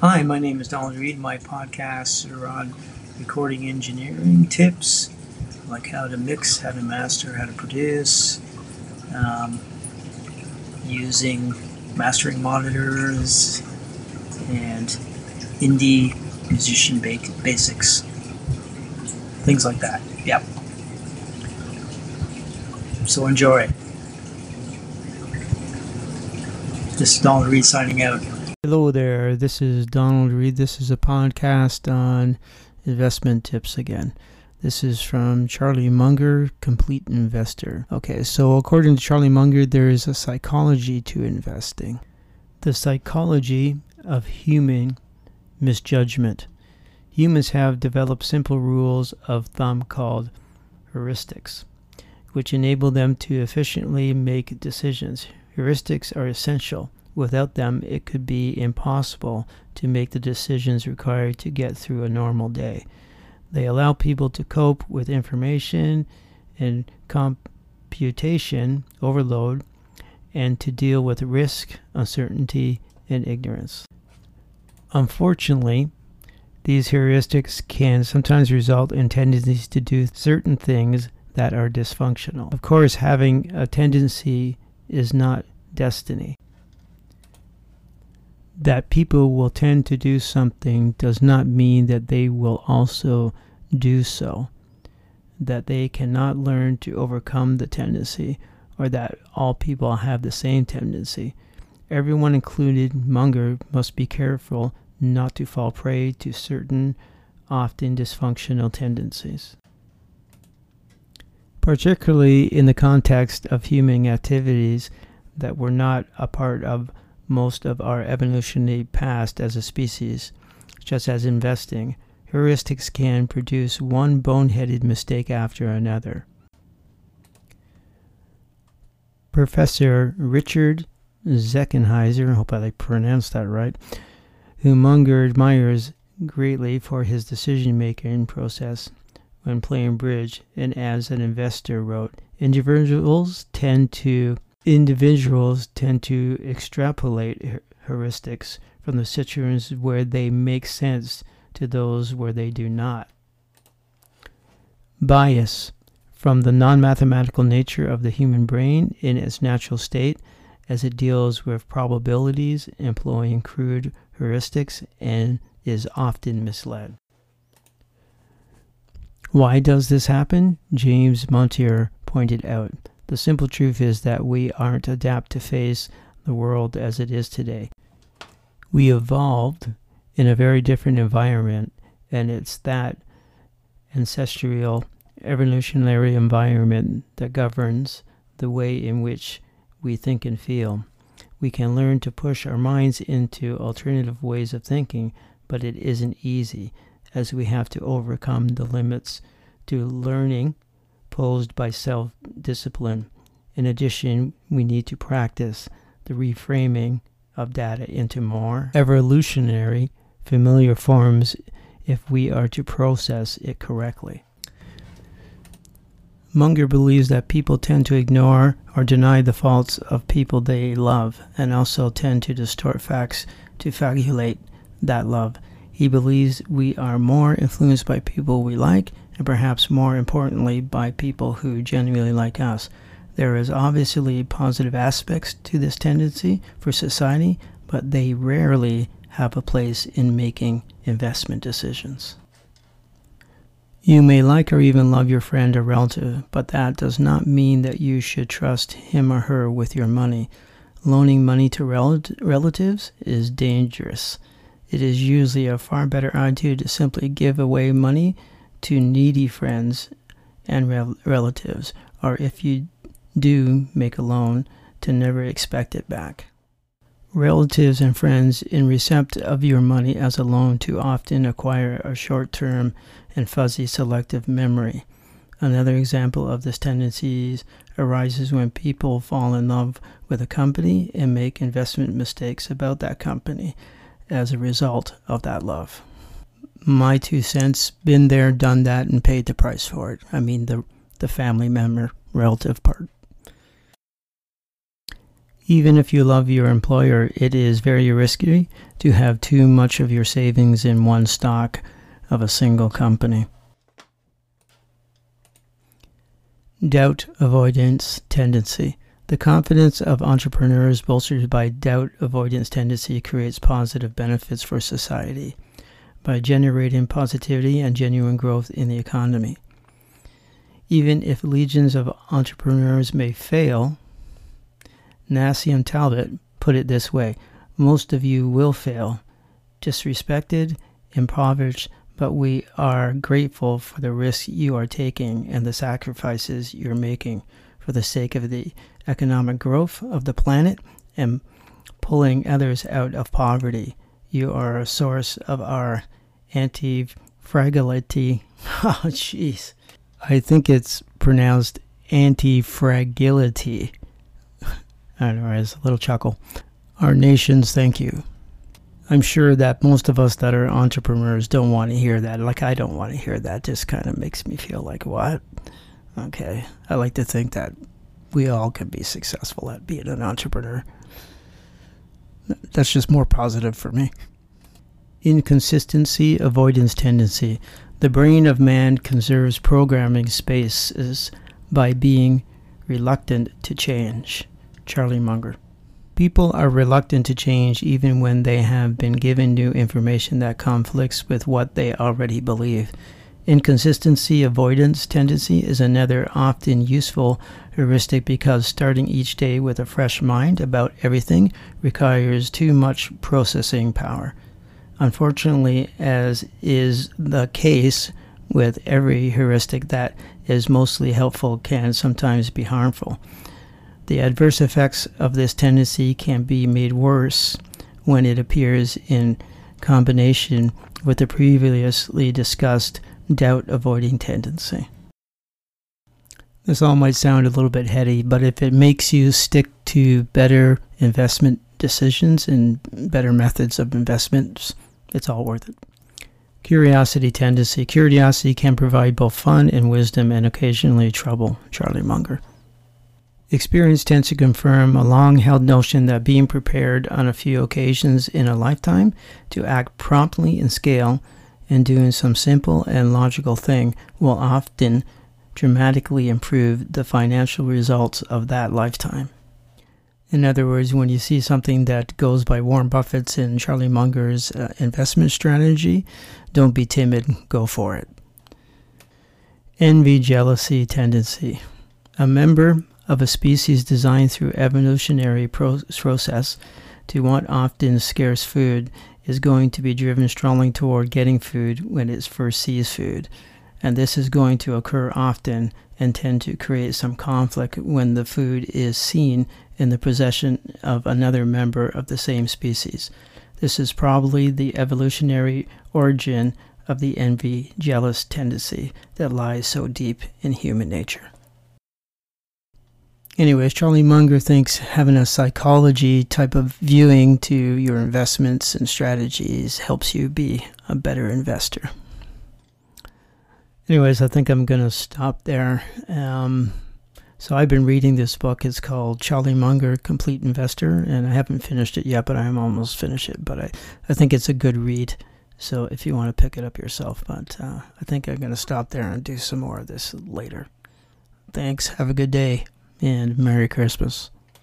Hi, my name is Donald Reed. My podcasts are on recording engineering tips, like how to mix, how to master, how to produce, um, using mastering monitors, and indie musician ba- basics. Things like that. Yep. So enjoy. This is Donald Reed signing out. Hello there, this is Donald Reed. This is a podcast on investment tips again. This is from Charlie Munger, Complete Investor. Okay, so according to Charlie Munger, there is a psychology to investing. The psychology of human misjudgment. Humans have developed simple rules of thumb called heuristics, which enable them to efficiently make decisions. Heuristics are essential Without them, it could be impossible to make the decisions required to get through a normal day. They allow people to cope with information and computation overload and to deal with risk, uncertainty, and ignorance. Unfortunately, these heuristics can sometimes result in tendencies to do certain things that are dysfunctional. Of course, having a tendency is not destiny that people will tend to do something does not mean that they will also do so. That they cannot learn to overcome the tendency, or that all people have the same tendency. Everyone, included Munger, must be careful not to fall prey to certain, often dysfunctional tendencies. Particularly in the context of human activities that were not a part of most of our evolutionary past as a species, just as investing, heuristics can produce one boneheaded mistake after another. Professor Richard Zeckhauser, I hope I pronounced that right, who Munger admires greatly for his decision making process when playing bridge, and as an investor wrote, individuals tend to individuals tend to extrapolate heuristics from the situations where they make sense to those where they do not. Bias from the non mathematical nature of the human brain in its natural state as it deals with probabilities, employing crude heuristics, and is often misled. Why does this happen? James Montier pointed out the simple truth is that we aren't adapt to face the world as it is today. We evolved in a very different environment, and it's that ancestral evolutionary environment that governs the way in which we think and feel. We can learn to push our minds into alternative ways of thinking, but it isn't easy as we have to overcome the limits to learning posed by self discipline. In addition, we need to practice the reframing of data into more evolutionary, familiar forms if we are to process it correctly. Munger believes that people tend to ignore or deny the faults of people they love and also tend to distort facts to faculate that love. He believes we are more influenced by people we like and perhaps more importantly by people who genuinely like us. There is obviously positive aspects to this tendency for society, but they rarely have a place in making investment decisions. You may like or even love your friend or relative, but that does not mean that you should trust him or her with your money. Loaning money to rel- relatives is dangerous. It is usually a far better idea to simply give away money to needy friends and rel- relatives, or if you do make a loan, to never expect it back. Relatives and friends in receipt of your money as a loan too often acquire a short term and fuzzy selective memory. Another example of this tendency arises when people fall in love with a company and make investment mistakes about that company as a result of that love my two cents, been there, done that, and paid the price for it. I mean, the, the family member, relative part. Even if you love your employer, it is very risky to have too much of your savings in one stock of a single company. Doubt avoidance tendency. The confidence of entrepreneurs bolstered by doubt avoidance tendency creates positive benefits for society by generating positivity and genuine growth in the economy. Even if legions of entrepreneurs may fail, Nassim Taleb put it this way Most of you will fail, disrespected, impoverished, but we are grateful for the risks you are taking and the sacrifices you're making for the sake of the economic growth of the planet and pulling others out of poverty. You are a source of our anti fragility. Oh, jeez. I think it's pronounced anti fragility. I don't know, it's a little chuckle. Our nations, thank you. I'm sure that most of us that are entrepreneurs don't want to hear that. Like, I don't want to hear that. Just kind of makes me feel like, what? Okay. I like to think that we all can be successful at being an entrepreneur. That's just more positive for me. Inconsistency, avoidance tendency. The brain of man conserves programming spaces by being reluctant to change. Charlie Munger. People are reluctant to change even when they have been given new information that conflicts with what they already believe. Inconsistency avoidance tendency is another often useful heuristic because starting each day with a fresh mind about everything requires too much processing power. Unfortunately, as is the case with every heuristic that is mostly helpful, can sometimes be harmful. The adverse effects of this tendency can be made worse when it appears in combination with the previously discussed doubt avoiding tendency. This all might sound a little bit heady, but if it makes you stick to better investment decisions and better methods of investments, it's all worth it. Curiosity tendency. Curiosity can provide both fun and wisdom and occasionally trouble. Charlie Munger. Experience tends to confirm a long held notion that being prepared on a few occasions in a lifetime to act promptly in scale and doing some simple and logical thing will often dramatically improve the financial results of that lifetime. In other words, when you see something that goes by Warren Buffett's and Charlie Munger's uh, investment strategy, don't be timid, go for it. Envy, jealousy, tendency. A member of a species designed through evolutionary pro- process to want often scarce food is going to be driven strongly toward getting food when it first sees food. And this is going to occur often and tend to create some conflict when the food is seen in the possession of another member of the same species. This is probably the evolutionary origin of the envy jealous tendency that lies so deep in human nature. Anyways, Charlie Munger thinks having a psychology type of viewing to your investments and strategies helps you be a better investor. Anyways, I think I'm going to stop there. Um, so I've been reading this book. It's called Charlie Munger, Complete Investor, and I haven't finished it yet, but I am almost finished it. But I, I think it's a good read. So if you want to pick it up yourself, but uh, I think I'm going to stop there and do some more of this later. Thanks. Have a good day and Merry Christmas.